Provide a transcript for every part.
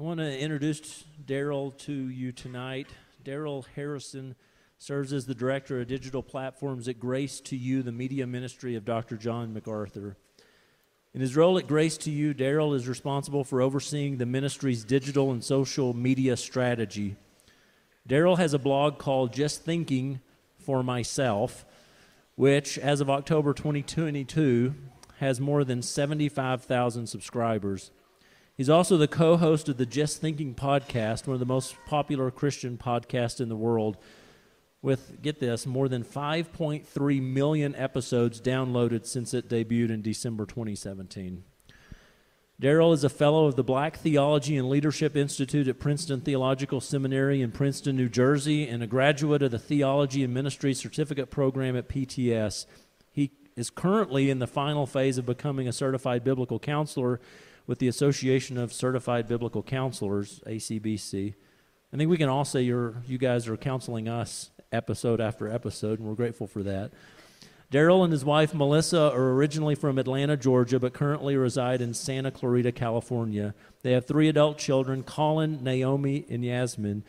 I want to introduce Darrell to you tonight. Darrell Harrison serves as the director of digital platforms at Grace to You, the media ministry of Dr. John MacArthur. In his role at Grace to You, Darrell is responsible for overseeing the ministry's digital and social media strategy. Darrell has a blog called Just Thinking for Myself, which, as of October 2022, has more than 75,000 subscribers. He's also the co host of the Just Thinking podcast, one of the most popular Christian podcasts in the world, with, get this, more than 5.3 million episodes downloaded since it debuted in December 2017. Darrell is a fellow of the Black Theology and Leadership Institute at Princeton Theological Seminary in Princeton, New Jersey, and a graduate of the Theology and Ministry Certificate Program at PTS. He is currently in the final phase of becoming a certified biblical counselor with the Association of Certified Biblical Counselors, ACBC. I think we can all say you're, you guys are counseling us episode after episode, and we're grateful for that. Darrell and his wife Melissa are originally from Atlanta, Georgia, but currently reside in Santa Clarita, California. They have three adult children Colin, Naomi, and Yasmin,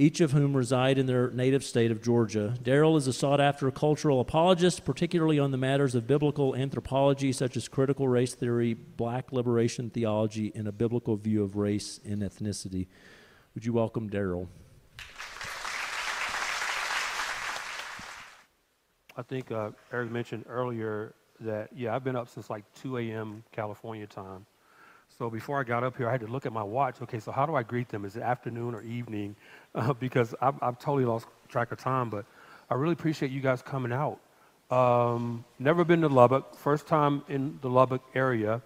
each of whom reside in their native state of Georgia. Darrell is a sought after cultural apologist, particularly on the matters of biblical anthropology, such as critical race theory, black liberation theology, and a biblical view of race and ethnicity. Would you welcome Darrell? I think uh, Eric mentioned earlier that, yeah, I've been up since like 2 a.m. California time. So before I got up here, I had to look at my watch. Okay, so how do I greet them? Is it afternoon or evening? Uh, because I've, I've, totally lost track of time, but I really appreciate you guys coming out. Um, never been to Lubbock, first time in the Lubbock area,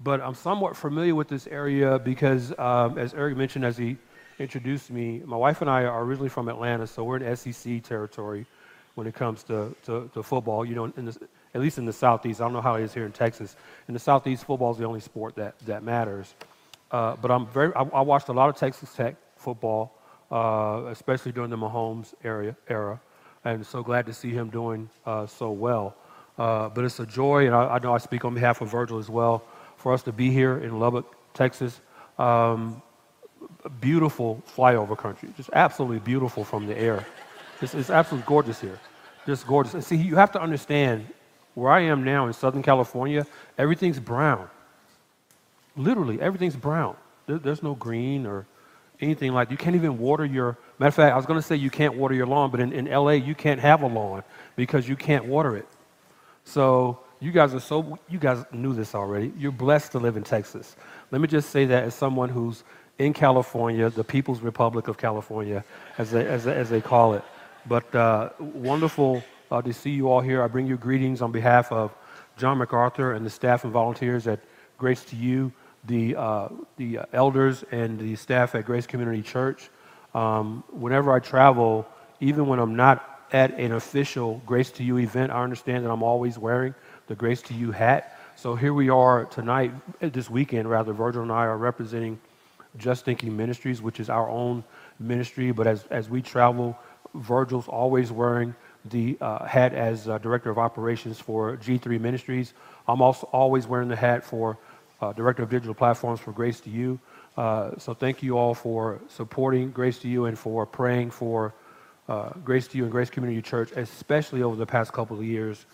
but I'm somewhat familiar with this area because, um, as Eric mentioned as he introduced me, my wife and I are originally from Atlanta, so we're in SEC territory when it comes to, to, to football. You know, the, at least in the Southeast. I don't know how it is here in Texas. In the Southeast, football is the only sport that, that matters. Uh, but I'm very, I, I, watched a lot of Texas Tech football, uh, especially during the Mahomes area, era, and so glad to see him doing uh, so well. Uh, but it's a joy, and I, I, know I speak on behalf of Virgil as well, for us to be here in Lubbock, Texas. Um, beautiful flyover country, just absolutely beautiful from the air. It's, it's absolutely gorgeous here. Just gorgeous. And see, you have to understand where I am now in Southern California, everything's brown. Literally, everything's brown. There, there's no green or anything like You can't even water your. Matter of fact, I was going to say you can't water your lawn, but in, in LA, you can't have a lawn because you can't water it. So you guys are so, you guys knew this already. You're blessed to live in Texas. Let me just say that as someone who's in California, the People's Republic of California, as they, as, as they call it. But uh, wonderful uh, to see you all here. I bring you greetings on behalf of John MacArthur and the staff and volunteers at Grace to You, the, uh, the elders and the staff at Grace Community Church. Um, whenever I travel, even when I'm not at an official Grace to You event, I understand that I'm always wearing the Grace to You hat. So here we are tonight, this weekend rather, Virgil and I are representing Just Thinking Ministries, which is our own ministry. But as, as we travel Virgil's always wearing the uh, hat as uh, director of operations for G3 Ministries. I'm also always wearing the hat for uh, director of digital platforms for Grace to You. Uh, so thank you all for supporting Grace to You and for praying for uh, Grace to You and Grace Community Church, especially over the past couple of years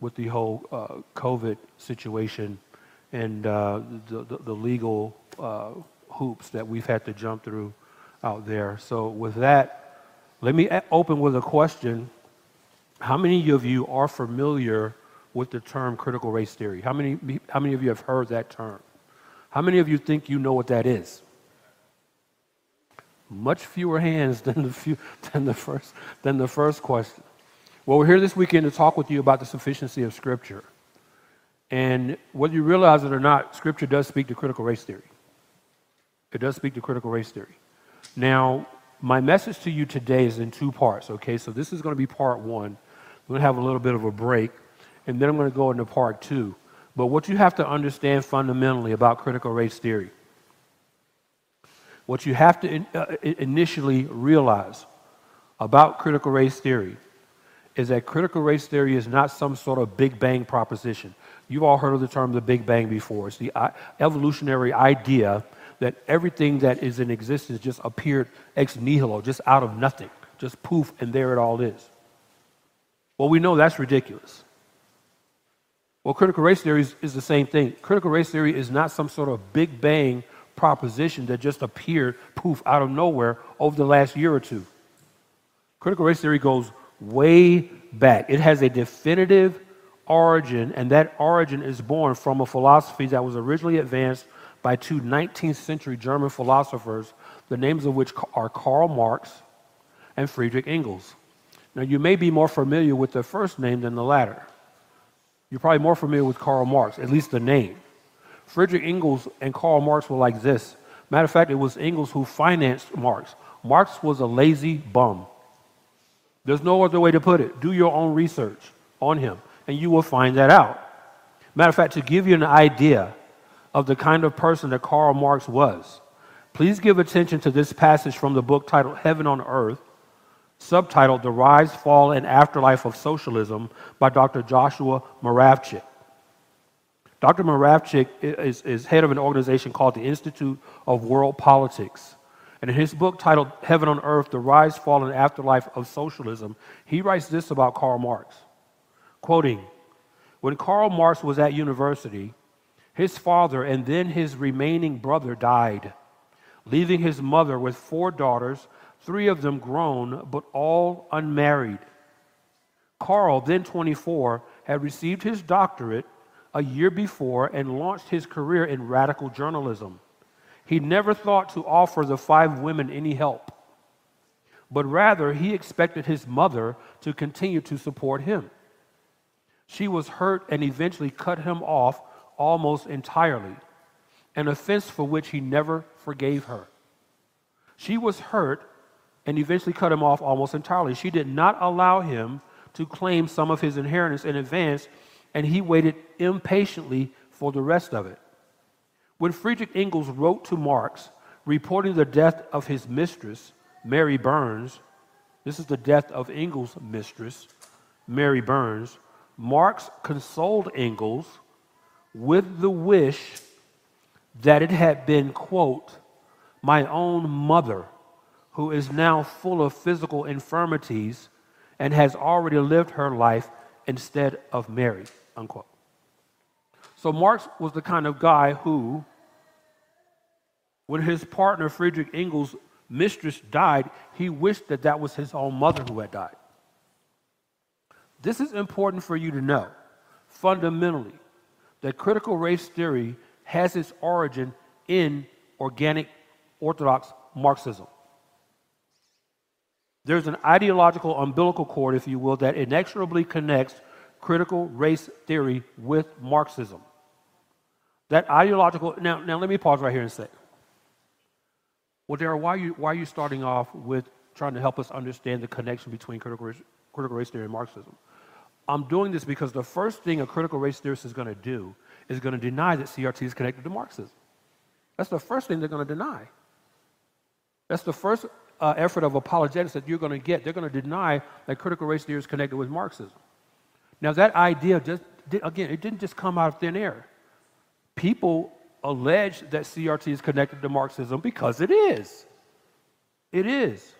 with the whole uh, COVID situation and the, the, the, legal hoops that we've had to jump through out there. So with that, let me open with a question. How many of you are familiar with the term critical race theory? How many, how many of you have heard that term? How many of you think you know what that is? Much fewer hands than the, few, than the, first, than the first question. Well, we're here this weekend to talk with you about the sufficiency of Scripture. And whether you realize it or not, Scripture does speak to critical race theory. It does speak to critical race theory. Now, my message to you today is in two parts, okay? So this is going to be part one. We're going to have a little bit of a break, and then I'm going to go into part two. But what you have to understand fundamentally about critical race theory, what you have to in, uh, initially realize about critical race theory is that critical race theory is not some sort of Big Bang proposition. You've all heard of the term the Big Bang before. It's the uh, evolutionary idea that everything that is in existence just appeared ex nihilo, just out of nothing, just poof, and there it all is. Well, we know that's ridiculous. Well, critical race theory is, is the same thing. Critical race theory is not some sort of big bang proposition that just appeared poof out of nowhere over the last year or two. Critical race theory goes way back. It has a definitive origin, and that origin is born from a philosophy that was originally advanced by two 19th century German philosophers, the names of which are Karl Marx and Friedrich Engels. Now, you may be more familiar with the first name than the latter. You're probably more familiar with Karl Marx, at least the name. Friedrich Engels and Karl Marx were like this. Matter of fact, it was Engels who financed Marx. Marx was a lazy bum. There's no other way to put it. Do your own research on him, and you will find that out. Matter of fact, to give you an idea of the kind of person that Karl Marx was, please give attention to this passage from the book titled Heaven on Earth, subtitled The Rise, Fall, and Afterlife of Socialism by Dr. Joshua Muravchik. Dr. Muravchik is, is head of an organization called the Institute of World Politics. And in his book titled Heaven on Earth The Rise, Fall, and Afterlife of Socialism, he writes this about Karl Marx. Quoting When Karl Marx was at university, his father and then his remaining brother died, leaving his mother with four daughters, three of them grown, but all unmarried. Karl, then 24, had received his doctorate a year before and launched his career in radical journalism. He never thought to offer the five women any help, but rather he expected his mother to continue to support him. She was hurt and eventually cut him off almost entirely, an offense for which he never forgave her. She was hurt and eventually cut him off almost entirely. She did not allow him to claim some of his inheritance in advance, and he waited impatiently for the rest of it. When Friedrich Engels wrote to Marx reporting the death of his mistress, Mary Burns, this is the death of Engels' mistress, Mary Burns, Marx consoled Engels with the wish that it had been, quote, my own mother, who is now full of physical infirmities and has already lived her life instead of Mary, unquote. So Marx was the kind of guy who, when his partner Friedrich Engels' mistress died, he wished that that was his own mother who had died. This is important for you to know fundamentally that critical race theory has its origin in organic Orthodox Marxism. There's an ideological umbilical cord, if you will, that inexorably connects critical race theory with Marxism. That ideological, now, now let me pause right here and say, well, Darrell, why are, you, why are you starting off with trying to help us understand the connection between critical race, critical race theory and Marxism? I'm doing this because the first thing a critical race theorist is going to do is going to deny that CRT is connected to Marxism. That's the first thing they're going to deny. That's the first uh, effort of apologetics that you're going to get. They're going to deny that critical race theory is connected with Marxism. Now, that idea, just, again, it didn't just come out of thin air people allege that CRT is connected to Marxism because it is. It is.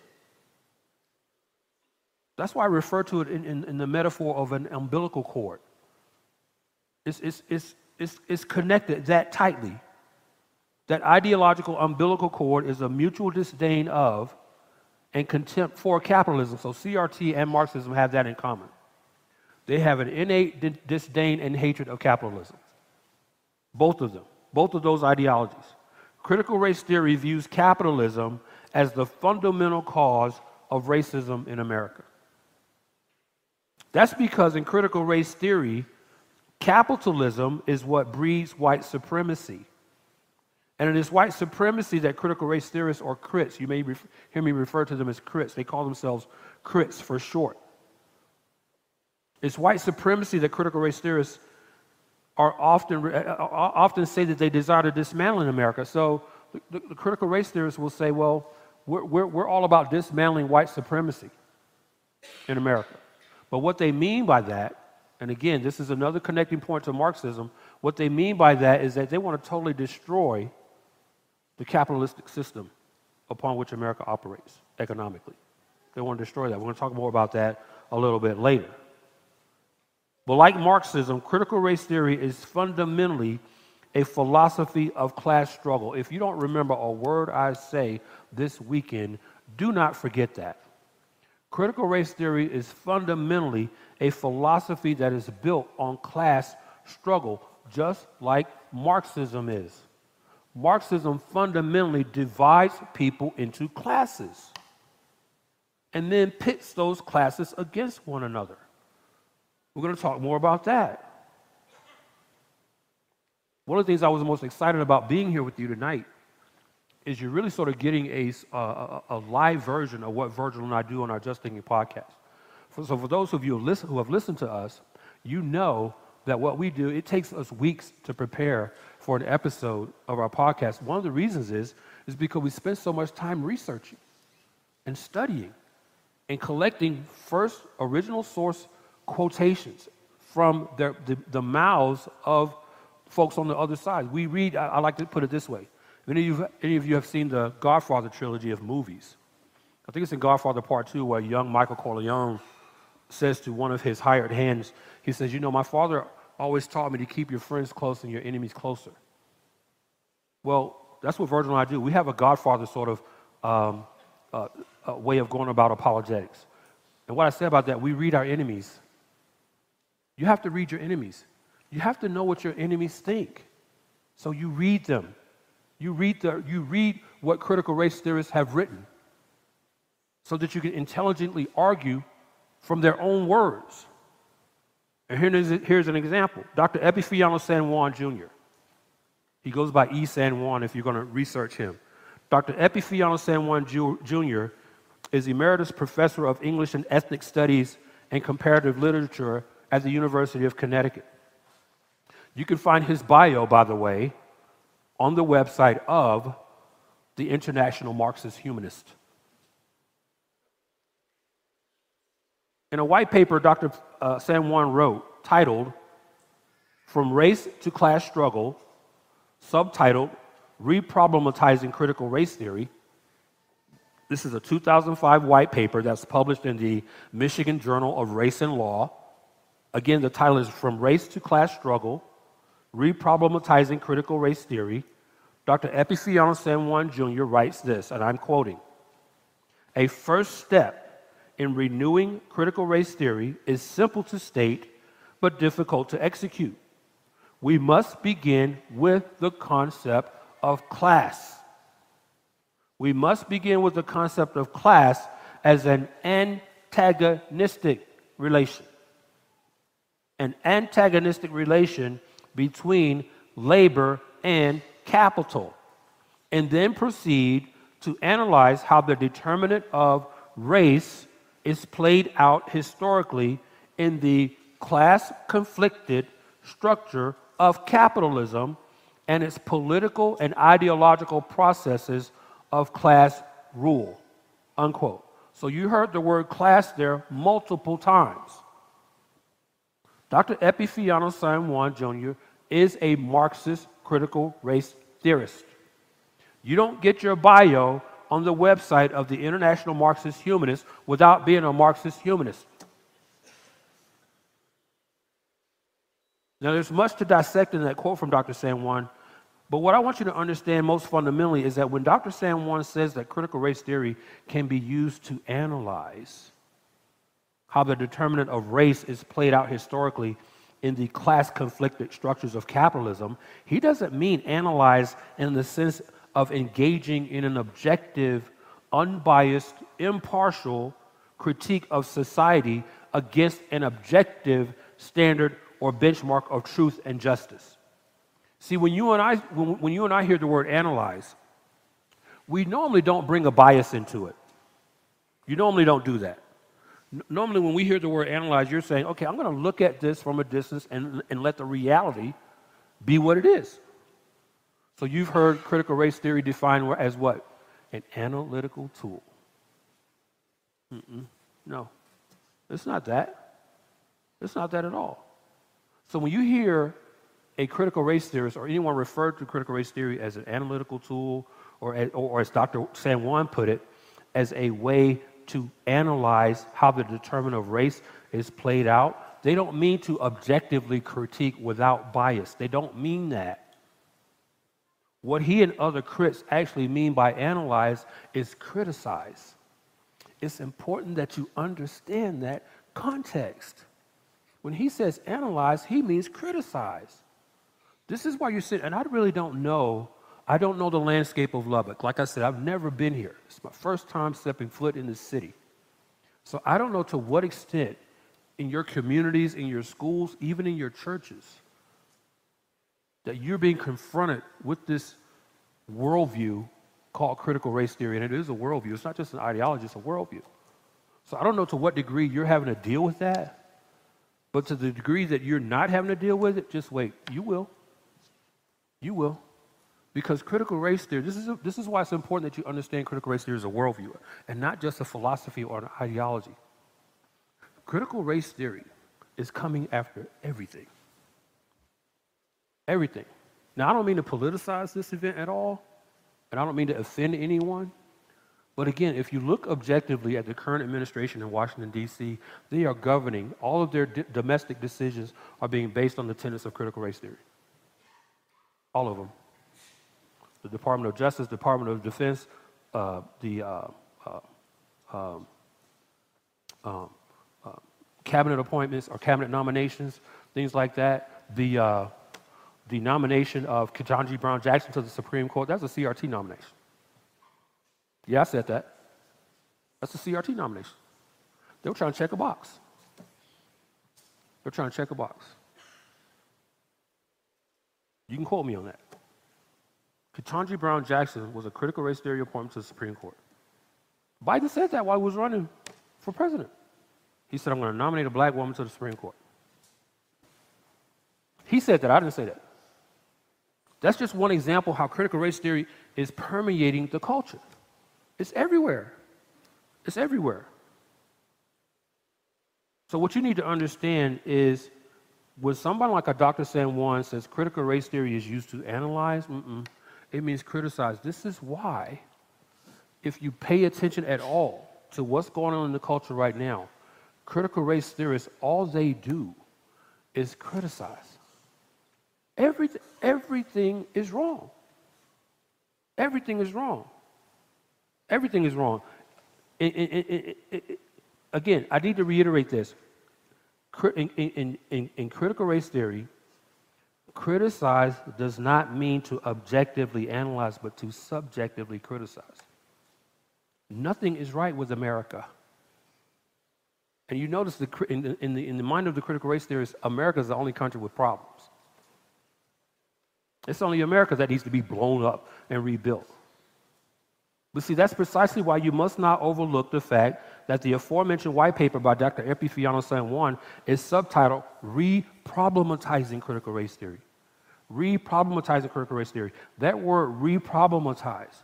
That's why I refer to it in, in, in the metaphor of an umbilical cord. It's, it's, it's, it's, it's connected that tightly. That ideological umbilical cord is a mutual disdain of and contempt for capitalism. So CRT and Marxism have that in common. They have an innate disdain and hatred of capitalism. Both of them, both of those ideologies. Critical race theory views capitalism as the fundamental cause of racism in America. That's because in critical race theory, capitalism is what breeds white supremacy. And it is white supremacy that critical race theorists, or crits, you may ref- hear me refer to them as crits, they call themselves crits for short. It's white supremacy that critical race theorists are often, uh, uh, uh, often say that they desire to dismantle in America. So the, the critical race theorists will say, well, we're, we're, we're all about dismantling white supremacy in America. But what they mean by that, and again, this is another connecting point to Marxism, what they mean by that is that they want to totally destroy the capitalistic system upon which America operates economically. They want to destroy that. We're going to talk more about that a little bit later. But like Marxism, critical race theory is fundamentally a philosophy of class struggle. If you don't remember a word I say this weekend, do not forget that. Critical race theory is fundamentally a philosophy that is built on class struggle, just like Marxism is. Marxism fundamentally divides people into classes and then pits those classes against one another. We're going to talk more about that. One of the things I was most excited about being here with you tonight is you're really sort of getting a, a, a live version of what Virgil and I do on our Just Thinking podcast. So, for those of you who, listen, who have listened to us, you know that what we do, it takes us weeks to prepare for an episode of our podcast. One of the reasons is, is because we spend so much time researching and studying and collecting first original source quotations from their, the, the mouths of folks on the other side. We read, I, I like to put it this way. Any of, you, any of you have seen the Godfather trilogy of movies? I think it's in Godfather Part 2 where young Michael Corleone says to one of his hired hands, he says, You know, my father always taught me to keep your friends close and your enemies closer. Well, that's what Virgil and I do. We have a Godfather sort of um, uh, way of going about apologetics. And what I say about that, we read our enemies. You have to read your enemies. You have to know what your enemies think. So you read them. You read, the, you read what critical race theorists have written so that you can intelligently argue from their own words. And here's, here's an example Dr. Epifanio San Juan Jr. He goes by E. San Juan if you're going to research him. Dr. Epifanio San Juan Jr. is Emeritus Professor of English and Ethnic Studies and Comparative Literature at the University of Connecticut. You can find his bio, by the way, on the website of the International Marxist Humanist. In a white paper Dr. Uh, San Juan wrote, titled From Race to Class Struggle, subtitled Reproblematizing Critical Race Theory. This is a 2005 white paper that's published in the Michigan Journal of Race and Law. Again, the title is From Race to Class Struggle Reproblematizing Critical Race Theory. Dr. Epifanio San Juan Jr. writes this, and I'm quoting A first step in renewing critical race theory is simple to state, but difficult to execute. We must begin with the concept of class. We must begin with the concept of class as an antagonistic relation. An antagonistic relation between labor and capital. And then proceed to analyze how the determinant of race is played out historically in the class conflicted structure of capitalism and its political and ideological processes of class rule. Unquote. So you heard the word class there multiple times. Dr. Epifanio San Juan Jr. is a Marxist critical race theorist. You don't get your bio on the website of the International Marxist Humanist without being a Marxist humanist. Now, there's much to dissect in that quote from Dr. San Juan, but what I want you to understand most fundamentally is that when Dr. San Juan says that critical race theory can be used to analyze how the determinant of race is played out historically in the class conflicted structures of capitalism, he doesn't mean analyze in the sense of engaging in an objective, unbiased, impartial critique of society against an objective standard or benchmark of truth and justice. See, when you and I, when, when you and I hear the word analyze, we normally don't bring a bias into it. You normally don't do that. N- normally, when we hear the word analyze, you're saying, okay, I'm going to look at this from a distance and, and let the reality be what it is. So you've heard critical race theory defined as what? An analytical tool. Mm-mm. No, it's not that. It's not that at all. So when you hear a critical race theorist or anyone referred to critical race theory as an analytical tool or, or as Dr. San Juan put it, as a way to analyze how the determinant of race is played out. They don't mean to objectively critique without bias. They don't mean that. What he and other critics actually mean by analyze is criticize. It's important that you understand that context. When he says analyze, he means criticize. This is why you're sitting, and I really don't know. I don't know the landscape of Lubbock. Like I said, I've never been here. It's my first time stepping foot in the city. So I don't know to what extent in your communities, in your schools, even in your churches, that you're being confronted with this worldview called critical race theory. And it is a worldview, it's not just an ideology, it's a worldview. So I don't know to what degree you're having to deal with that, but to the degree that you're not having to deal with it, just wait. You will. You will. Because critical race theory, this is, a, this is why it's important that you understand critical race theory as a worldview and not just a philosophy or an ideology. Critical race theory is coming after everything. Everything. Now, I don't mean to politicize this event at all, and I don't mean to offend anyone. But again, if you look objectively at the current administration in Washington, D.C., they are governing, all of their domestic decisions are being based on the tenets of critical race theory. All of them. The Department of Justice, Department of Defense, uh, the uh, uh, um, um, uh, cabinet appointments or cabinet nominations, things like that. The, uh, the nomination of Ketanji Brown Jackson to the Supreme Court, that's a CRT nomination. Yeah, I said that. That's a CRT nomination. They were trying to check a box. They're trying to check a box. You can quote me on that. Ketanji Brown Jackson was a critical race theory appointment to the Supreme Court. Biden said that while he was running for president. He said, I'm going to nominate a black woman to the Supreme Court. He said that. I didn't say that. That's just one example how critical race theory is permeating the culture. It's everywhere. It's everywhere. So, what you need to understand is when somebody like a Dr. San Juan says critical race theory is used to analyze, Mm-mm. it means criticize. This is why, if you pay attention at all to what's going on in the culture right now, critical race theorists, all they do is criticize. Everything, everything is wrong. Everything is wrong. Everything is wrong. It, it, it, again, I need to reiterate this. In, in, in, in critical race theory, criticize does not mean to objectively analyze, but to subjectively criticize. Nothing is right with America. And you notice the, in, the, in, the, in the mind of the critical race theorists, America is the only country with problems. It's only America that needs to be blown up and rebuilt. But see, that's precisely why you must not overlook the fact that the aforementioned white paper by Dr. Epifanio San Juan is subtitled Reproblematizing Critical Race Theory. Reproblematizing critical race theory. That word reproblematize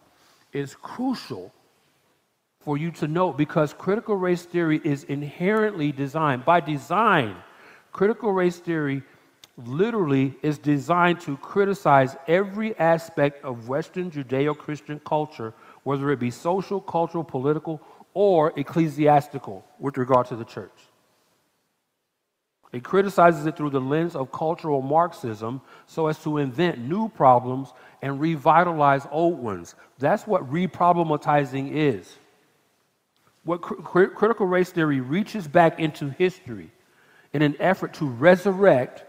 is crucial for you to note because critical race theory is inherently designed, by design, critical race theory literally is designed to criticize every aspect of Western Judeo Christian culture, whether it be social, cultural, political, or ecclesiastical with regard to the church. It criticizes it through the lens of cultural Marxism so as to invent new problems and revitalize old ones. That's what reproblematizing is. What cr- critical race theory reaches back into history in an effort to resurrect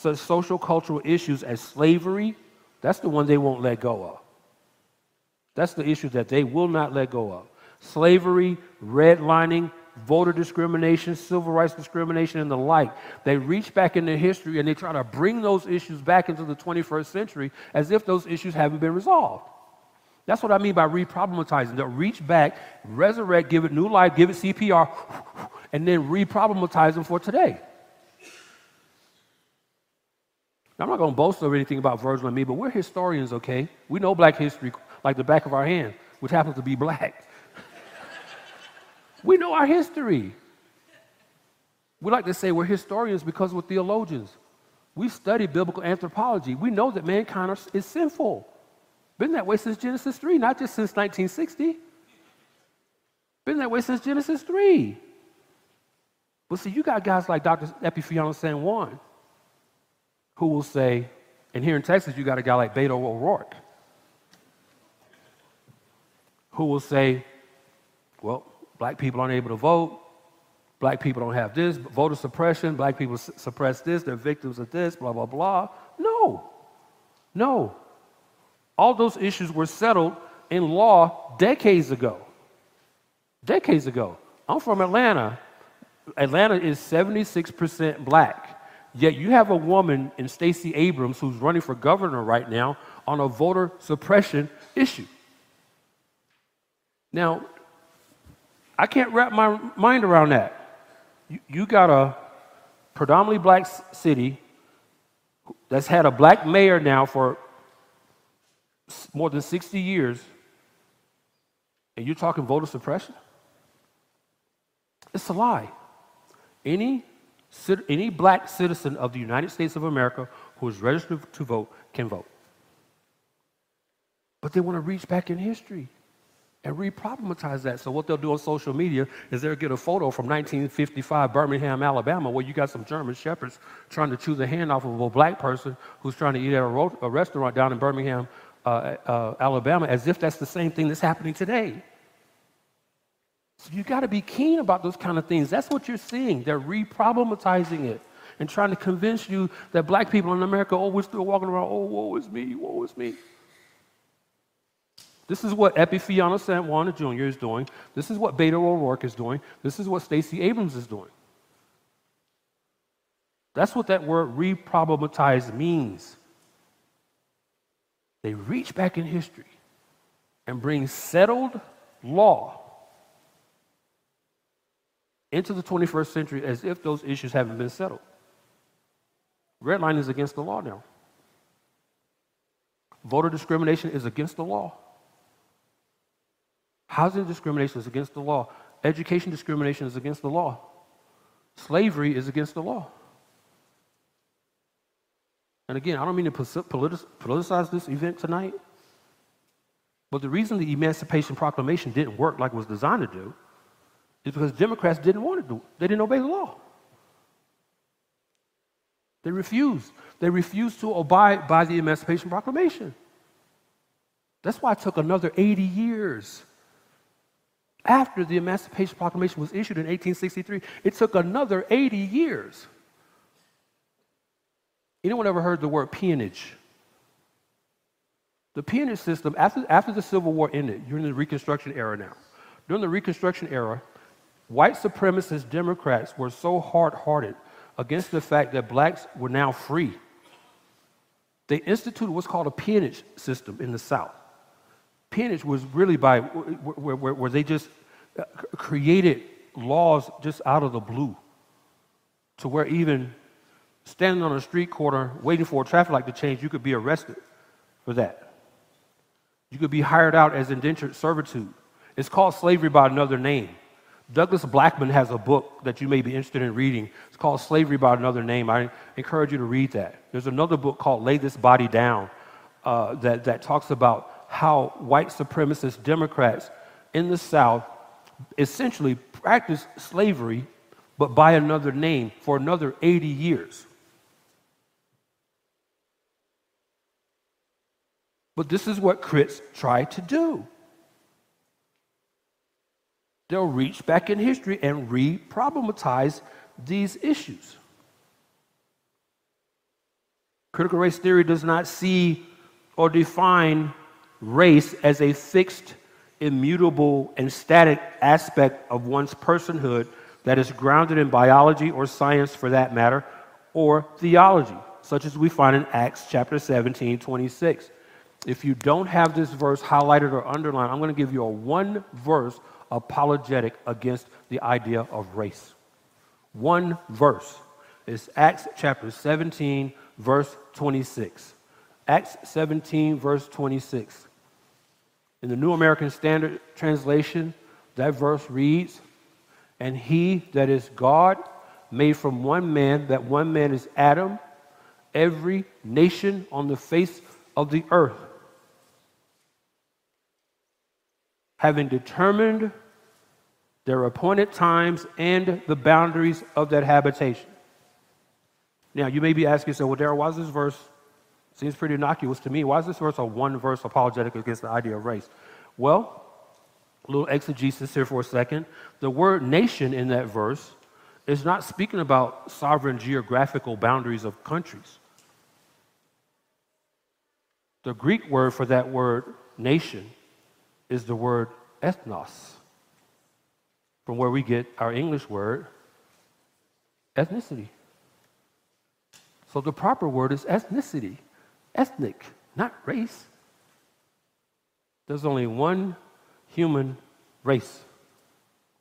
such social cultural issues as slavery, that's the one they won't let go of. That's the issue that they will not let go of. Slavery, redlining, voter discrimination, civil rights discrimination, and the like. They reach back into history and they try to bring those issues back into the 21st century as if those issues haven't been resolved. That's what I mean by reproblematizing. They'll reach back, resurrect, give it new life, give it CPR, and then reproblematize them for today. Now, I'm not going to boast over anything about Virgil and me, but we're historians, okay? We know black history like the back of our hand, which happens to be black. We know our history. We like to say we're historians because we're theologians. We study biblical anthropology. We know that mankind is sinful. Been that way since Genesis 3, not just since 1960. Been that way since Genesis 3. But see, you got guys like Dr. Epiphanius San Juan who will say, and here in Texas, you got a guy like Beto O'Rourke who will say, well, black people aren't able to vote. Black people don't have this, voter suppression. Black people suppress this. They're victims of this, blah, blah, blah. No. No. All those issues were settled in law decades ago. Decades ago. I'm from Atlanta. Atlanta is 76% black. Yet you have a woman in Stacey Abrams who's running for governor right now on a voter suppression issue. Now, I can't wrap my mind around that. You, you got a predominantly black city that's had a black mayor now for more than 60 years, and you're talking voter suppression? It's a lie. Any, any black citizen of the United States of America who is registered to vote can vote. But they want to reach back in history and re-problematize that. So what they'll do on social media is they'll get a photo from 1955 Birmingham, Alabama, where you got some German shepherds trying to chew the hand off of a black person who's trying to eat at a, restaurant down in Birmingham, uh, uh, Alabama, as if that's the same thing that's happening today. You got to be keen about those kind of things. That's what you're seeing. They're re-problematizing it and trying to convince you that black people in America, oh, we're still walking around, oh, woe is me, woe is me. This is what Epiphanius San Juan Jr. is doing. This is what Beto O'Rourke is doing. This is what Stacey Abrams is doing. That's what that word reproblematize means. They reach back in history and bring settled law into the 21st century as if those issues haven't been settled. Red line is against the law now. Voter discrimination is against the law. Housing discrimination is against the law. Education discrimination is against the law. Slavery is against the law. And again, I don't mean to politicize this event tonight, but the reason the Emancipation Proclamation didn't work like it was designed to do is because Democrats didn't want to do it. They didn't obey the law. They refused. They refused to abide by the Emancipation Proclamation. That's why it took another 80 years after the Emancipation Proclamation was issued in 1863, it took another 80 years. Anyone ever heard the word peonage? The peonage system, after, after the Civil War ended, you're in the Reconstruction era now. During the Reconstruction era, white supremacist Democrats were so hard hearted against the fact that blacks were now free. They instituted what's called a peonage system in the South peonage was really by where, where, where they just uh, created laws just out of the blue to where even standing on a street corner waiting for a traffic light to change, you could be arrested for that. You could be hired out as indentured servitude. It's called slavery by another name. Douglas Blackmon has a book that you may be interested in reading. It's called Slavery by Another Name. I encourage you to read that. There's another book called Lay This Body Down uh, that, that talks about how white supremacist Democrats in the South essentially practiced slavery, but by another name for another 80 years. But this is what crits try to do. They'll reach back in history and re problematize these issues. Critical race theory does not see or define race as a fixed, immutable, and static aspect of one's personhood that is grounded in biology or science for that matter, or theology, such as we find in Acts chapter 17, 26. If you don't have this verse highlighted or underlined, I'm going to give you a one verse apologetic against the idea of race. One verse. is Acts chapter 17, verse 26. Acts 17, verse 26. In the New American Standard Translation, that verse reads, And he that is God made from one man, that one man is Adam, every nation on the face of the earth, having determined their appointed times and the boundaries of that habitation. Now, you may be asking yourself, well, Darrell, why is this verse seems pretty innocuous to me? Why is this verse a one verse apologetic against the idea of race? Well, a little exegesis here for a second. The word nation in that verse is not speaking about sovereign geographical boundaries of countries. The Greek word for that word nation is the word ethnos, from where we get our English word ethnicity. So the proper word is ethnicity, ethnic, not race. There's only one human race,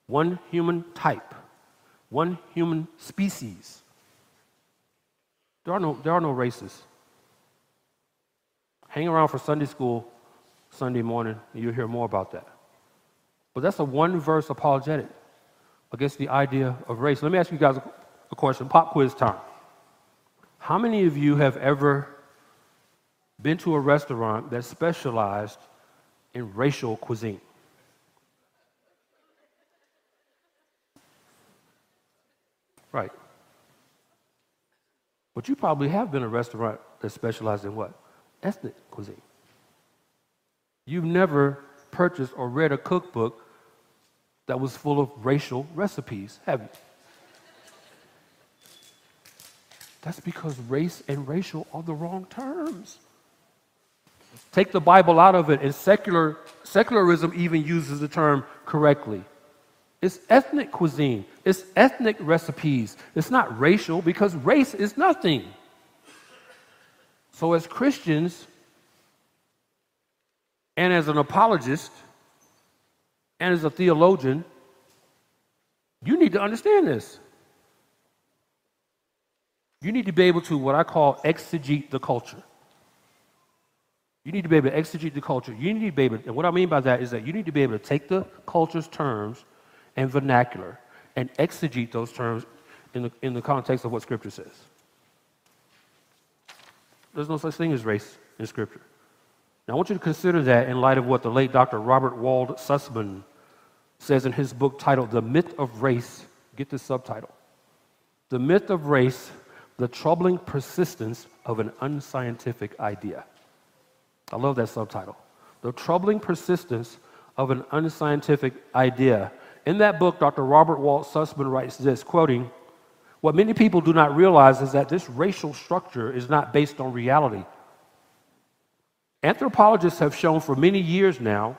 one human type, one human species. There are no, there are no races. Hang around for Sunday school Sunday morning, you'll hear more about that. But that's a one verse apologetic against the idea of race. Let me ask you guys a question pop quiz time. How many of you have ever been to a restaurant that specialized in racial cuisine? Right. But you probably have been a restaurant that specialized in what? Ethnic cuisine. You've never purchased or read a cookbook that was full of racial recipes, have you? That's because race and racial are the wrong terms. Take the Bible out of it, and secular, secularism even uses the term correctly. It's ethnic cuisine, it's ethnic recipes. It's not racial because race is nothing. So, as Christians, and as an apologist, and as a theologian, you need to understand this. You need to be able to, what I call, exegete the culture. You need to be able to exegete the culture. You need to be able, and what I mean by that is that you need to be able to take the culture's terms and vernacular and exegete those terms in the, in the context of what Scripture says. There's no such thing as race in Scripture. Now, I want you to consider that in light of what the late Dr. Robert Wald Sussman says in his book titled The Myth of Race. Get this subtitle The Myth of Race the troubling persistence of an unscientific idea. I love that subtitle. The troubling persistence of an unscientific idea. In that book, Dr. Robert Wald Sussman writes this, quoting, What many people do not realize is that this racial structure is not based on reality. Anthropologists have shown for many years now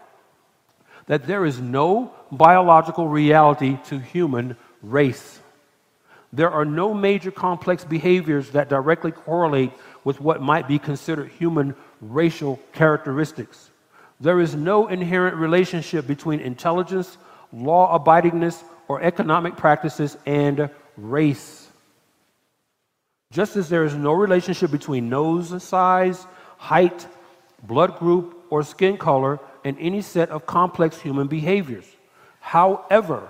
that there is no biological reality to human race. There are no major complex behaviors that directly correlate with what might be considered human racial characteristics. There is no inherent relationship between intelligence, law abidingness, or economic practices and race. Just as there is no relationship between nose size, height, blood group, or skin color and any set of complex human behaviors. However,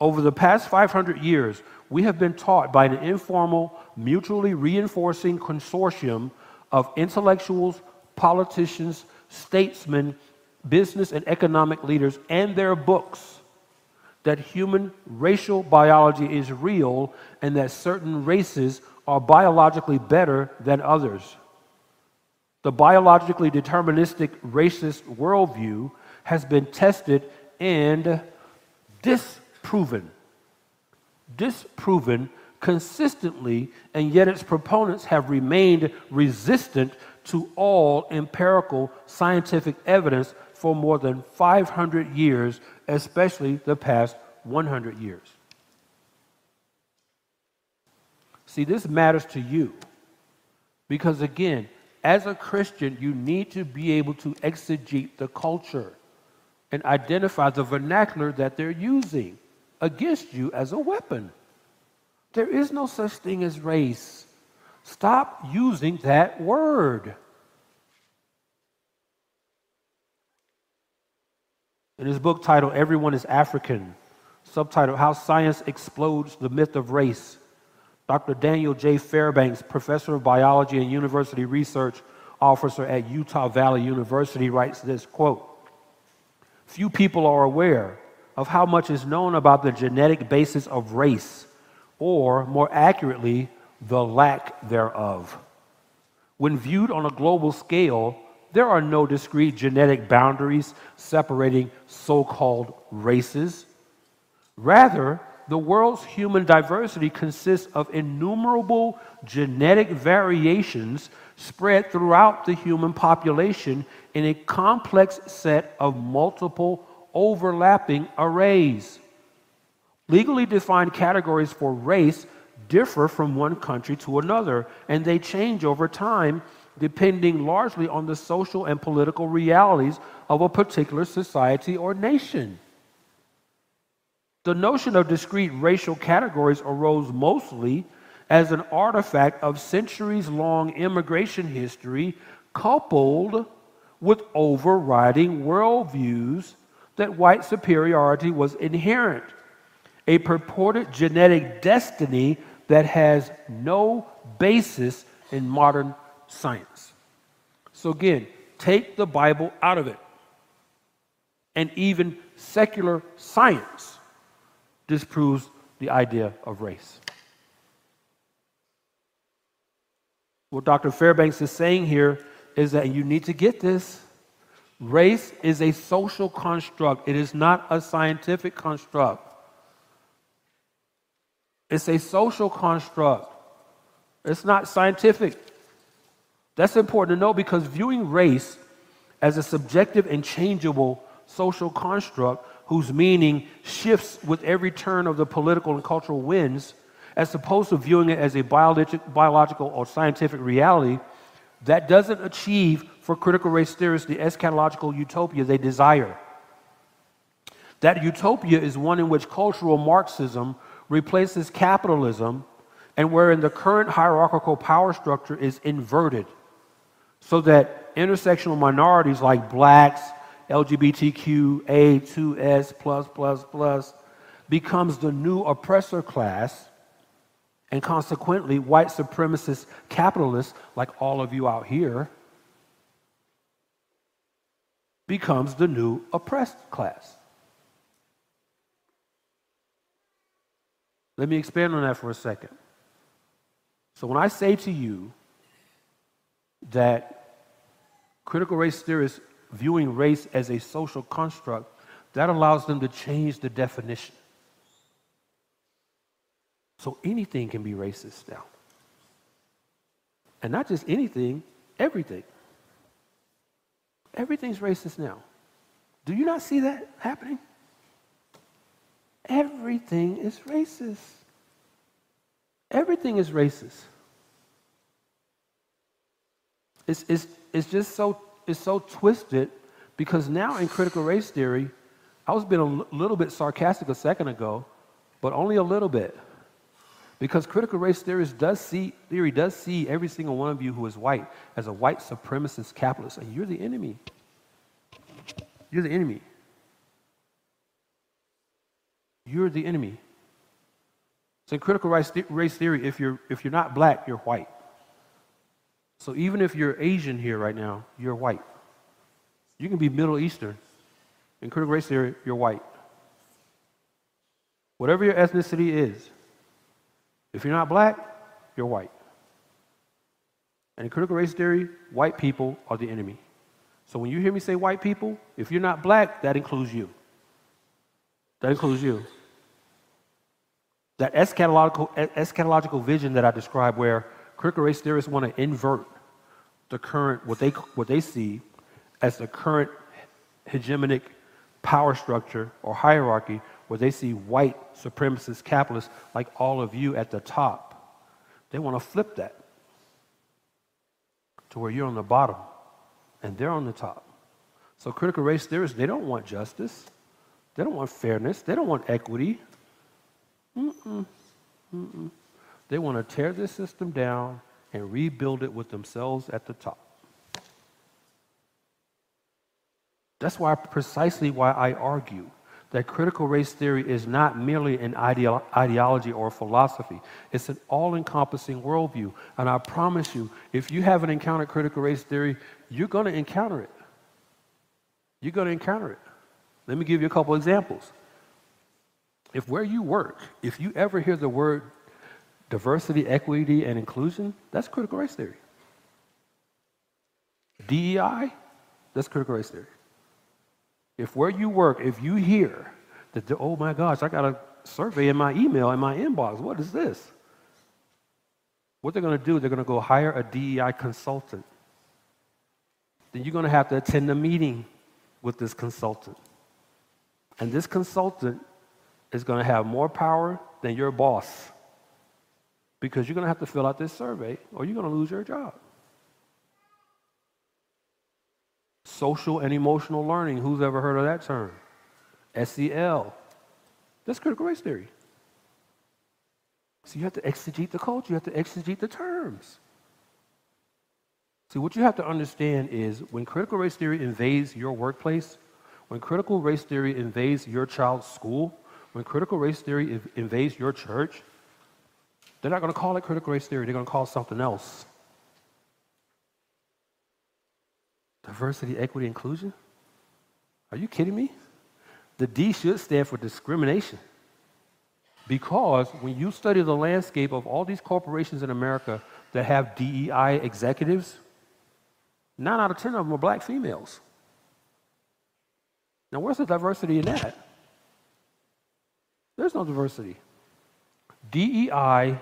over the past 500 years, we have been taught by an informal, mutually reinforcing consortium of intellectuals, politicians, statesmen, business and economic leaders, and their books that human racial biology is real and that certain races are biologically better than others. The biologically deterministic racist worldview has been tested and disproven disproven consistently, and yet its proponents have remained resistant to all empirical scientific evidence for more than 500 years, especially the past 100 years. See, this matters to you because, again, as a Christian, you need to be able to exegete the culture and identify the vernacular that they're using against you as a weapon. There is no such thing as race. Stop using that word. In his book titled Everyone is African, subtitled How Science Explodes the Myth of Race, Dr. Daniel J. Fairbanks, professor of biology and university research officer at Utah Valley University, writes this quote Few people are aware of how much is known about the genetic basis of race, or more accurately, the lack thereof. When viewed on a global scale, there are no discrete genetic boundaries separating so called races. Rather, the world's human diversity consists of innumerable genetic variations spread throughout the human population in a complex set of multiple overlapping arrays. Legally defined categories for race differ from one country to another, and they change over time depending largely on the social and political realities of a particular society or nation. The notion of discrete racial categories arose mostly as an artifact of centuries long immigration history coupled with overriding worldviews that white superiority was inherent, a purported genetic destiny that has no basis in modern science. So, again, take the Bible out of it. And even secular science disproves the idea of race. What Dr. Fairbanks is saying here is that you need to get this. Race is a social construct, it is not a scientific construct. It's a social construct, it's not scientific. That's important to know because viewing race as a subjective and changeable social construct whose meaning shifts with every turn of the political and cultural winds, as opposed to viewing it as a biological or scientific reality, that doesn't achieve for critical race theorists the eschatological utopia they desire. That utopia is one in which cultural Marxism replaces capitalism and wherein the current hierarchical power structure is inverted so that intersectional minorities like blacks, LGBTQA2S plus plus plus becomes the new oppressor class, and consequently, white supremacist capitalists, like all of you out here, becomes the new oppressed class. Let me expand on that for a second. So, when I say to you that critical race theorists viewing race as a social construct, that allows them to change the definition. So anything can be racist now. And not just anything, everything. Everything's racist now. Do you not see that happening? Everything is racist. Everything is racist. It's, it's, it's just so is so twisted because now in critical race theory, I was being a little bit sarcastic a second ago, but only a little bit. Because critical race theory does see, theory does see every single one of you who is white as a white supremacist capitalist, and you're the enemy. You're the enemy. You're the enemy. So in critical race, race theory, if you're, if you're not black, you're white. So even if you're Asian here right now, you're white. You can be Middle Eastern. In critical race theory, you're white. Whatever your ethnicity is, if you're not black, you're white. And in critical race theory, white people are the enemy. So when you hear me say white people, if you're not black, that includes you. That includes you. That eschatological, eschatological vision that I described, where critical race theorists want to invert the current, what they, what they see as the current hegemonic power structure or hierarchy, where they see white supremacist capitalists like all of you at the top. They want to flip that to where you're on the bottom and they're on the top. So critical race theorists, they don't want justice. They don't want fairness. They don't want equity. Mm-mm. Mm-mm. They want to tear this system down and rebuild it with themselves at the top. That's why precisely why I argue that critical race theory is not merely an ideo- ideology or philosophy, it's an all encompassing worldview. And I promise you, if you haven't encountered critical race theory, you're going to encounter it. You're going to encounter it. Let me give you a couple examples. If where you work, if you ever hear the word diversity, equity, and inclusion, that's critical race theory. DEI, that's critical race theory. If where you work, if you hear that, oh my gosh, I got a survey in my email, in my inbox, what is this? What they're going to do, they're going to go hire a DEI consultant. Then you're going to have to attend a meeting with this consultant. And this consultant is going to have more power than your boss because you're going to have to fill out this survey or you're going to lose your job. Social and emotional learning. Who's ever heard of that term? SEL. That's critical race theory. So you have to exegete the culture, you have to exegete the terms. See, what you have to understand is when critical race theory invades your workplace, when critical race theory invades your child's school, when critical race theory invades your church, they're not going to call it critical race theory, they're going to call it something else. Diversity, equity, inclusion? Are you kidding me? The D should stand for discrimination. Because when you study the landscape of all these corporations in America that have DEI executives, nine out of 10 of them are black females. Now, where's the diversity in that? There's no diversity. DEI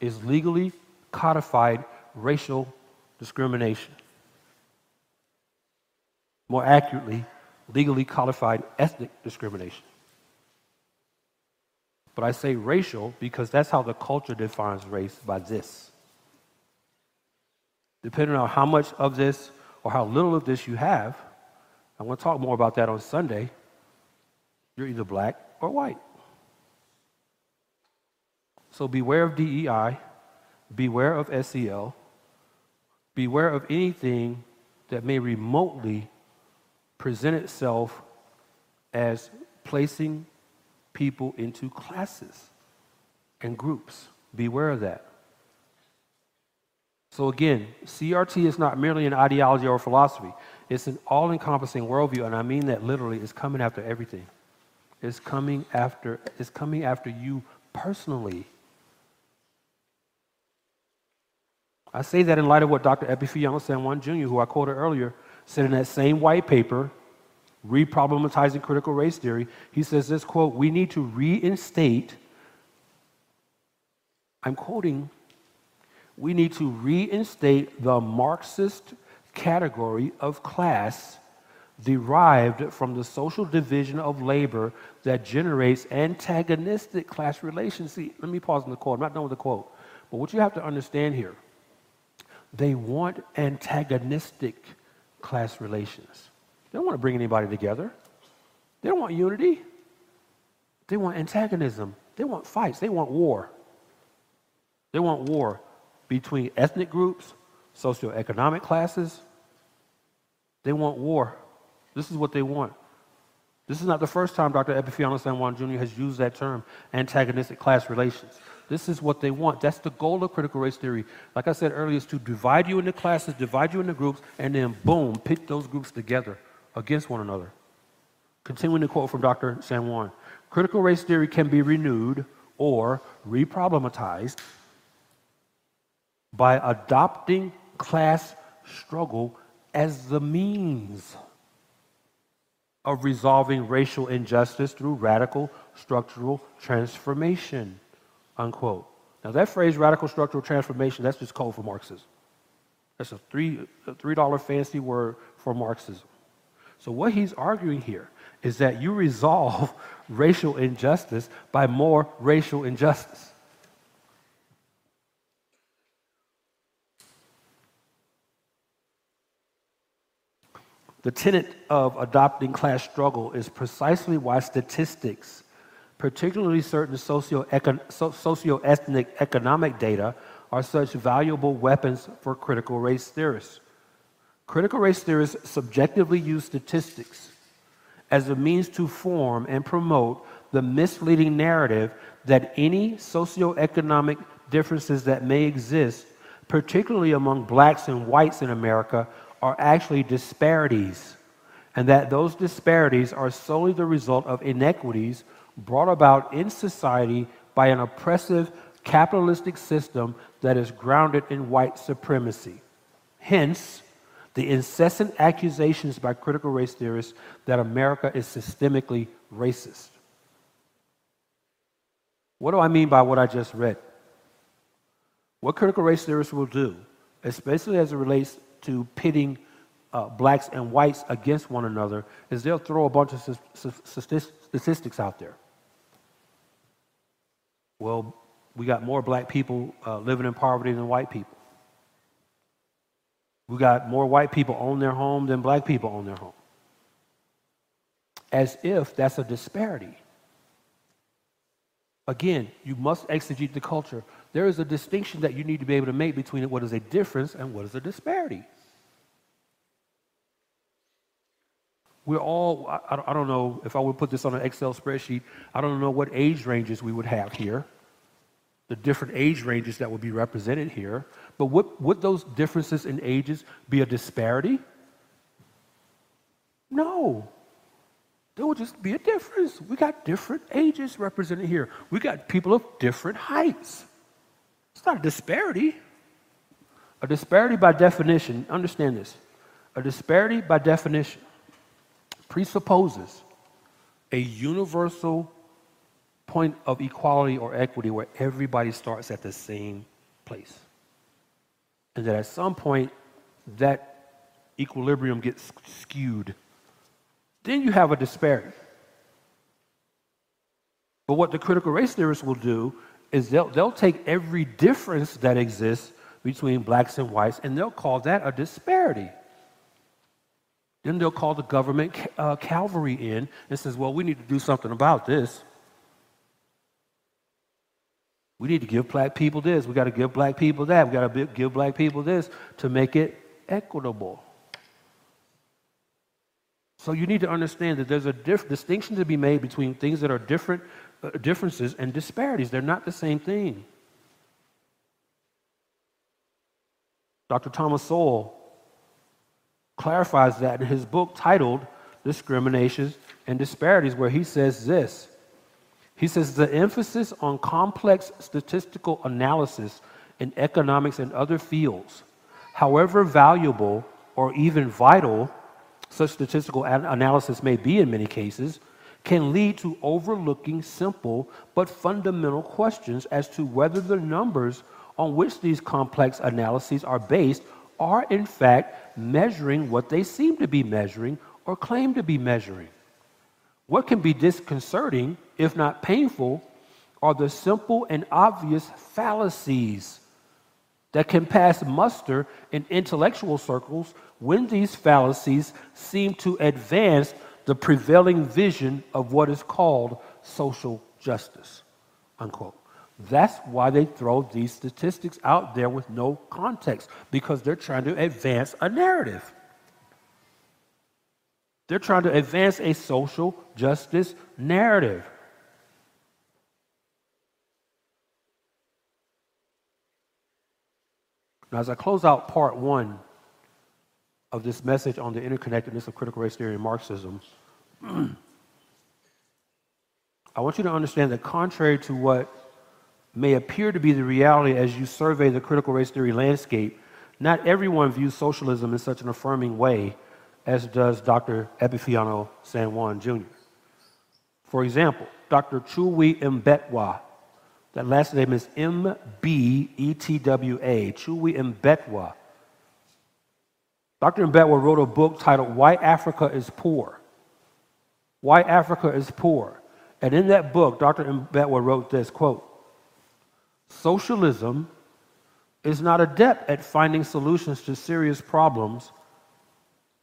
is legally codified racial discrimination more accurately, legally codified ethnic discrimination. But I say racial because that's how the culture defines race by this. Depending on how much of this or how little of this you have, I want to talk more about that on Sunday. You're either black or white. So beware of DEI, beware of SEL, beware of anything that may remotely present itself as placing people into classes and groups. Beware of that. So, again, CRT is not merely an ideology or philosophy, it's an all encompassing worldview, and I mean that literally. It's coming after everything. It's coming after, it's coming after you personally. I say that in light of what Dr. Epifanio San Juan Jr., who I quoted earlier, said in that same white paper, reproblematizing critical race theory, he says this quote, we need to reinstate, I'm quoting, we need to reinstate the Marxist category of class derived from the social division of labor that generates antagonistic class relations. See, let me pause on the quote. I'm not done with the quote. But what you have to understand here, they want antagonistic class relations. They don't want to bring anybody together. They don't want unity. They want antagonism. They want fights. They want war. They want war between ethnic groups, socioeconomic classes. They want war. This is what they want. This is not the first time Dr. Epifanio San Juan Jr. has used that term, antagonistic class relations. This is what they want. That's the goal of critical race theory. Like I said earlier, is to divide you into classes, divide you into groups, and then boom, pit those groups together against one another. Continuing to quote from Dr. San Juan critical race theory can be renewed or reproblematized by adopting class struggle as the means of resolving racial injustice through radical structural transformation. Unquote. Now, that phrase, radical structural transformation, that's just code for Marxism. That's a 3, a $3 fancy word for Marxism. So, what he's arguing here is that you resolve racial injustice by more racial injustice. The tenet of adopting class struggle is precisely why statistics particularly certain socio-ethnic economic data, are such valuable weapons for critical race theorists. Critical race theorists subjectively use statistics as a means to form and promote the misleading narrative that any socioeconomic differences that may exist, particularly among blacks and whites in America, are actually disparities, and that those disparities are solely the result of inequities brought about in society by an oppressive capitalistic system that is grounded in white supremacy. Hence, the incessant accusations by critical race theorists that America is systemically racist. What do I mean by what I just read? What critical race theorists will do, especially as it relates to pitting uh, blacks and whites against one another, is they'll throw a bunch of statistics out there. Well, we got more black people uh, living in poverty than white people. We got more white people own their home than black people own their home. As if that's a disparity. Again, you must exegete the culture. There is a distinction that you need to be able to make between what is a difference and what is a disparity. We're all, I, I don't know if I would put this on an Excel spreadsheet, I don't know what age ranges we would have here, the different age ranges that would be represented here. But would, would those differences in ages be a disparity? No. There would just be a difference. We got different ages represented here. We got people of different heights. It's not a disparity. A disparity by definition, understand this. A disparity by definition presupposes a universal point of equality or equity where everybody starts at the same place. And that at some point, that equilibrium gets skewed. Then you have a disparity. But what the critical race theorists will do is they'll, they'll take every difference that exists between blacks and whites and they'll call that a disparity. Then they'll call the government uh, cavalry in and says, well, we need to do something about this. We need to give black people this. We got to give black people that. We got to give black people this to make it equitable. So you need to understand that there's a diff- distinction to be made between things that are different uh, differences and disparities. They're not the same thing. Dr. Thomas Sowell clarifies that in his book titled Discriminations and Disparities, where he says this. He says the emphasis on complex statistical analysis in economics and other fields, however valuable or even vital such statistical analysis may be in many cases, can lead to overlooking simple but fundamental questions as to whether the numbers on which these complex analyses are based are in fact measuring what they seem to be measuring or claim to be measuring. What can be disconcerting, if not painful, are the simple and obvious fallacies that can pass muster in intellectual circles when these fallacies seem to advance the prevailing vision of what is called social justice. Unquote. That's why they throw these statistics out there with no context, because they're trying to advance a narrative. They're trying to advance a social justice narrative. Now, as I close out part one of this message on the interconnectedness of critical race theory and Marxism, I want you to understand that contrary to what may appear to be the reality as you survey the critical race theory landscape, not everyone views socialism in such an affirming way as does Dr. Epifanio San Juan Jr. For example, Dr. Chuwi Mbetwa, that last name is M B E T W A, Chuwi Mbetwa. Dr. Mbetwa wrote a book titled Why Africa is Poor. Why Africa is Poor. And in that book, Dr. Mbetwa wrote this quote, Socialism is not adept at finding solutions to serious problems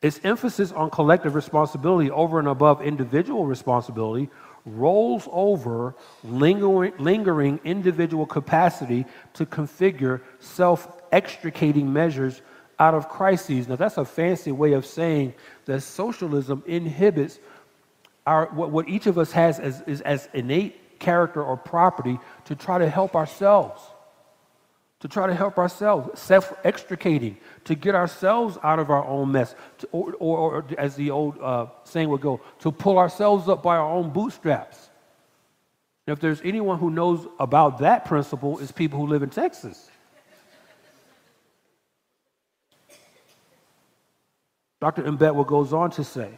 its emphasis on collective responsibility over and above individual responsibility rolls over lingering, lingering individual capacity to configure self extricating measures out of crises. Now, that's a fancy way of saying that socialism inhibits our, what, what each of us has as, is as innate character or property to try to help ourselves. To try to help ourselves, self extricating, to get ourselves out of our own mess, to, or, or, or, as the old uh, saying would go, to pull ourselves up by our own bootstraps. And if there's anyone who knows about that principle, it's people who live in Texas. Dr. Mbetwa goes on to say,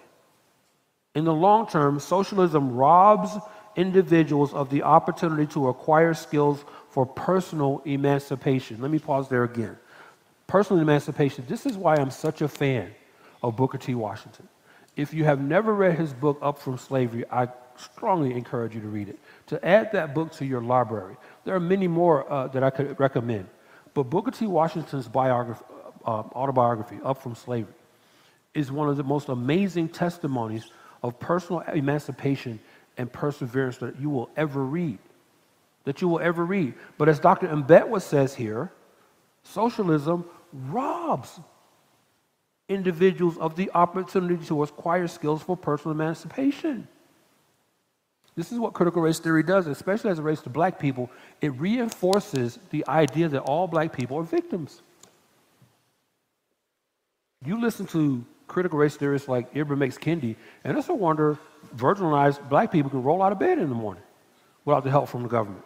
in the long term, socialism robs individuals of the opportunity to acquire skills for personal emancipation. Let me pause there again. Personal emancipation. This is why I'm such a fan of Booker T. Washington. If you have never read his book, Up From Slavery, I strongly encourage you to read it. To add that book to your library. There are many more uh, that I could recommend. But Booker T. Washington's biography, uh, autobiography, Up From Slavery, is one of the most amazing testimonies of personal emancipation and perseverance that you will ever read. That you will ever read. But as Dr. Mbetwa says here, socialism robs individuals of the opportunity to acquire skills for personal emancipation. This is what critical race theory does, especially as it relates to black people. It reinforces the idea that all black people are victims. You listen to critical race theorists like Ibram X. Kendi, and it's a wonder virginalized black people can roll out of bed in the morning without the help from the government.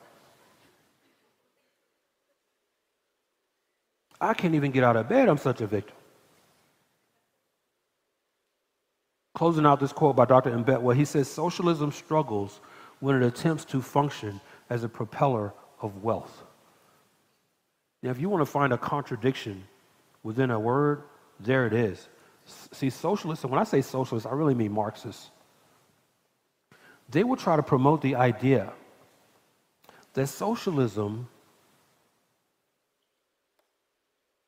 I can't even get out of bed, I'm such a victim. Closing out this quote by Dr. Mbetwa, he says socialism struggles when it attempts to function as a propeller of wealth. Now, if you want to find a contradiction within a word, there it is. See, socialists, and when I say socialists, I really mean Marxists. They will try to promote the idea that socialism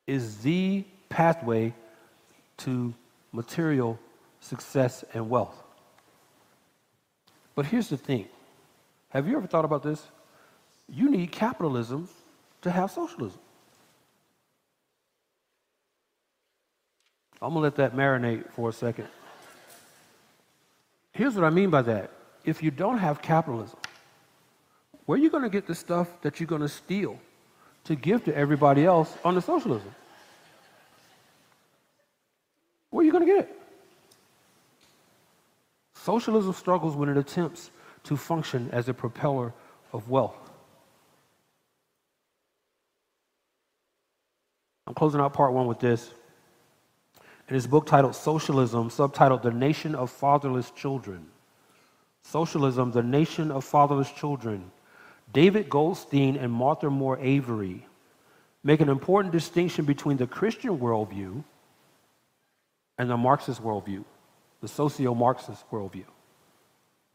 is the pathway to material success and wealth. But here's the thing have you ever thought about this? You need capitalism to have socialism. I'm going to let that marinate for a second. Here's what I mean by that. If you don't have capitalism, where are you going to get the stuff that you're going to steal to give to everybody else under socialism? Where are you going to get it? Socialism struggles when it attempts to function as a propeller of wealth. I'm closing out part one with this in his book titled Socialism, subtitled The Nation of Fatherless Children. Socialism, The Nation of Fatherless Children. David Goldstein and Martha Moore Avery make an important distinction between the Christian worldview and the Marxist worldview, the socio Marxist worldview.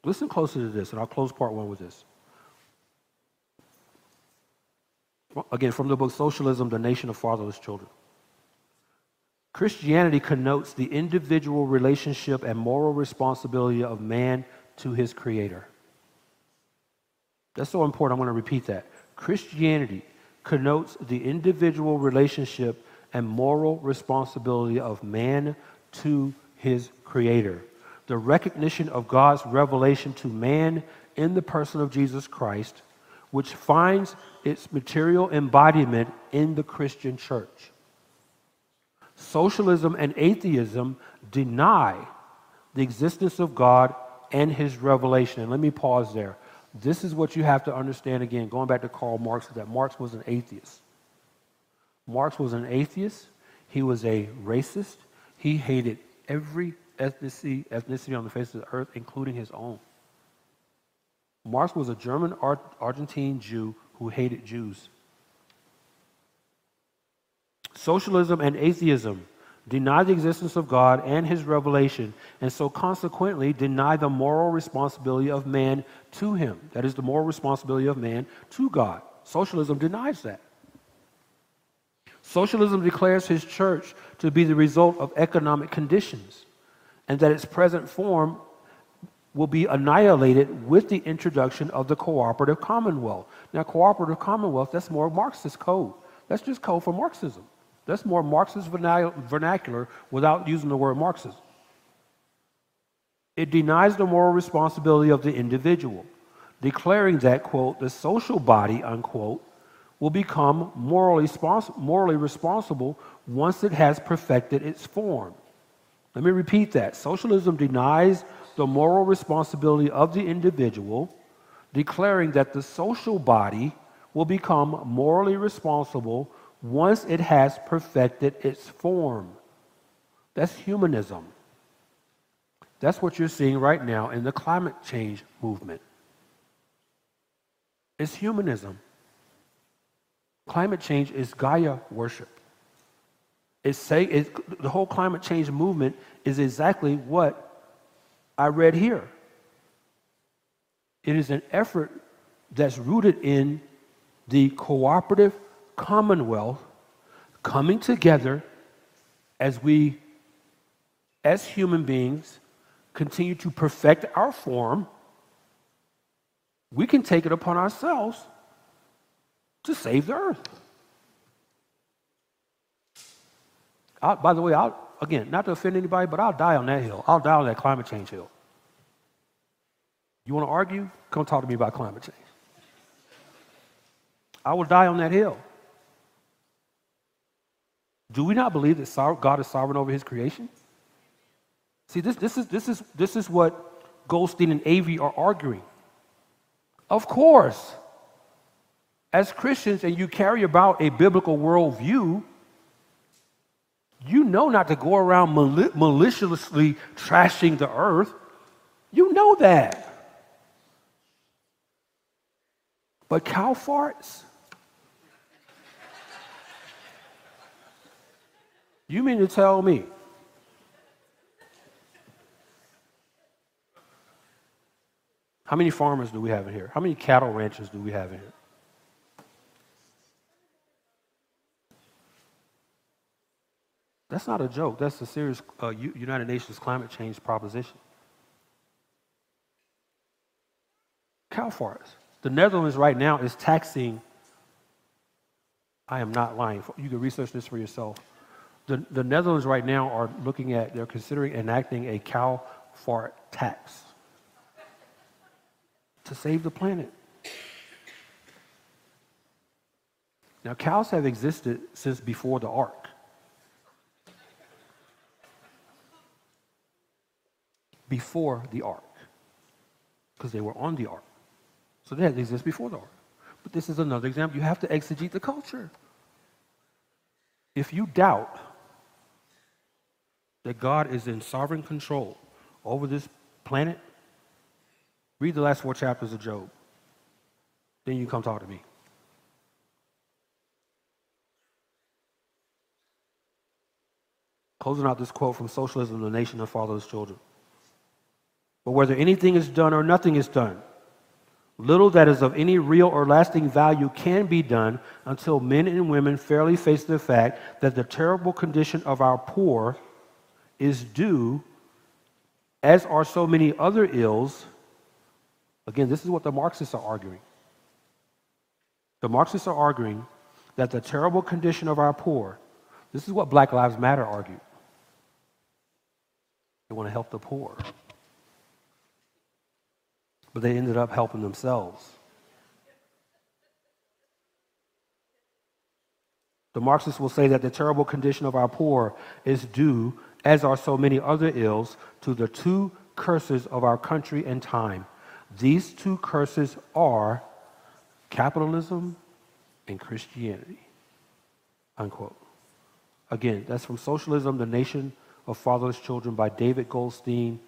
Listen closely to this, and I'll close part one with this. Again, from the book Socialism, The Nation of Fatherless Children. Christianity connotes the individual relationship and moral responsibility of man to his creator. That's so important. I'm going to repeat that. Christianity connotes the individual relationship and moral responsibility of man to his creator. The recognition of God's revelation to man in the person of Jesus Christ, which finds its material embodiment in the Christian church. Socialism and atheism deny the existence of God and his revelation. And let me pause there. This is what you have to understand again, going back to Karl Marx, that Marx was an atheist. Marx was an atheist. He was a racist. He hated every ethnicity, ethnicity on the face of the earth, including his own. Marx was a German Argentine Jew who hated Jews. Socialism and atheism deny the existence of God and his revelation, and so consequently deny the moral responsibility of man to him. That is the moral responsibility of man to God. Socialism denies that. Socialism declares his church to be the result of economic conditions, and that its present form will be annihilated with the introduction of the cooperative commonwealth. Now, cooperative commonwealth, that's more Marxist code. That's just code for Marxism. That's more Marxist vernacular without using the word Marxism. It denies the moral responsibility of the individual, declaring that, quote, the social body, unquote, will become morally, morally responsible once it has perfected its form. Let me repeat that. Socialism denies the moral responsibility of the individual, declaring that the social body will become morally responsible once it has perfected its form. That's humanism. That's what you're seeing right now in the climate change movement. It's humanism. Climate change is Gaia worship. It's say, the whole climate change movement is exactly what I read here. It is an effort that's rooted in the cooperative commonwealth coming together as we, as human beings, continue to perfect our form. We can take it upon ourselves to save the earth. I, by the way, I'll, again, not to offend anybody, but I'll die on that hill. I'll die on that climate change hill. You want to argue? Come talk to me about climate change. I will die on that hill. Do we not believe that God is sovereign over his creation? See, this, this, is, this, is, this is what Goldstein and Avery are arguing. Of course, as Christians and you carry about a biblical worldview, you know not to go around mali- maliciously trashing the earth. You know that. But cow farts? You mean to tell me how many farmers do we have in here? How many cattle ranchers do we have in here? That's not a joke. That's a serious uh, United Nations climate change proposition. Cow farts. The Netherlands right now is taxing, I am not lying, you can research this for yourself. The, the Netherlands right now are looking at, they're considering enacting a cow fart tax to save the planet. Now, cows have existed since before the ark. Before the ark, because they were on the ark. So they had to exist before the ark. But this is another example. You have to exegete the culture. If you doubt that God is in sovereign control over this planet, read the last four chapters of Job. Then you come talk to me. Closing out this quote from Socialism, the Nation of Fatherless Children. But whether anything is done or nothing is done, Little that is of any real or lasting value can be done until men and women fairly face the fact that the terrible condition of our poor is due, as are so many other ills. Again, this is what the Marxists are arguing. The Marxists are arguing that the terrible condition of our poor, this is what Black Lives Matter argued. They want to help the poor but they ended up helping themselves. The Marxists will say that the terrible condition of our poor is due, as are so many other ills, to the two curses of our country and time. These two curses are capitalism and Christianity. Unquote. Again, that's from Socialism, the Nation of Fatherless Children by David Goldstein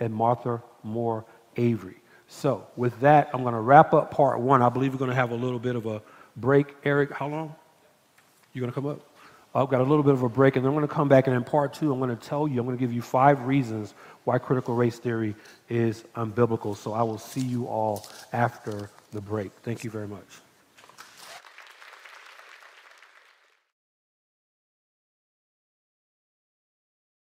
and Martha Moore Avery. So, with that, I'm going to wrap up part one. I believe we're going to have a little bit of a break. Eric, how long? You going to come up? I've got a little bit of a break, and then I'm going to come back, and in part two, I'm going to tell you, I'm going to give you five reasons why critical race theory is unbiblical. So I will see you all after the break. Thank you very much.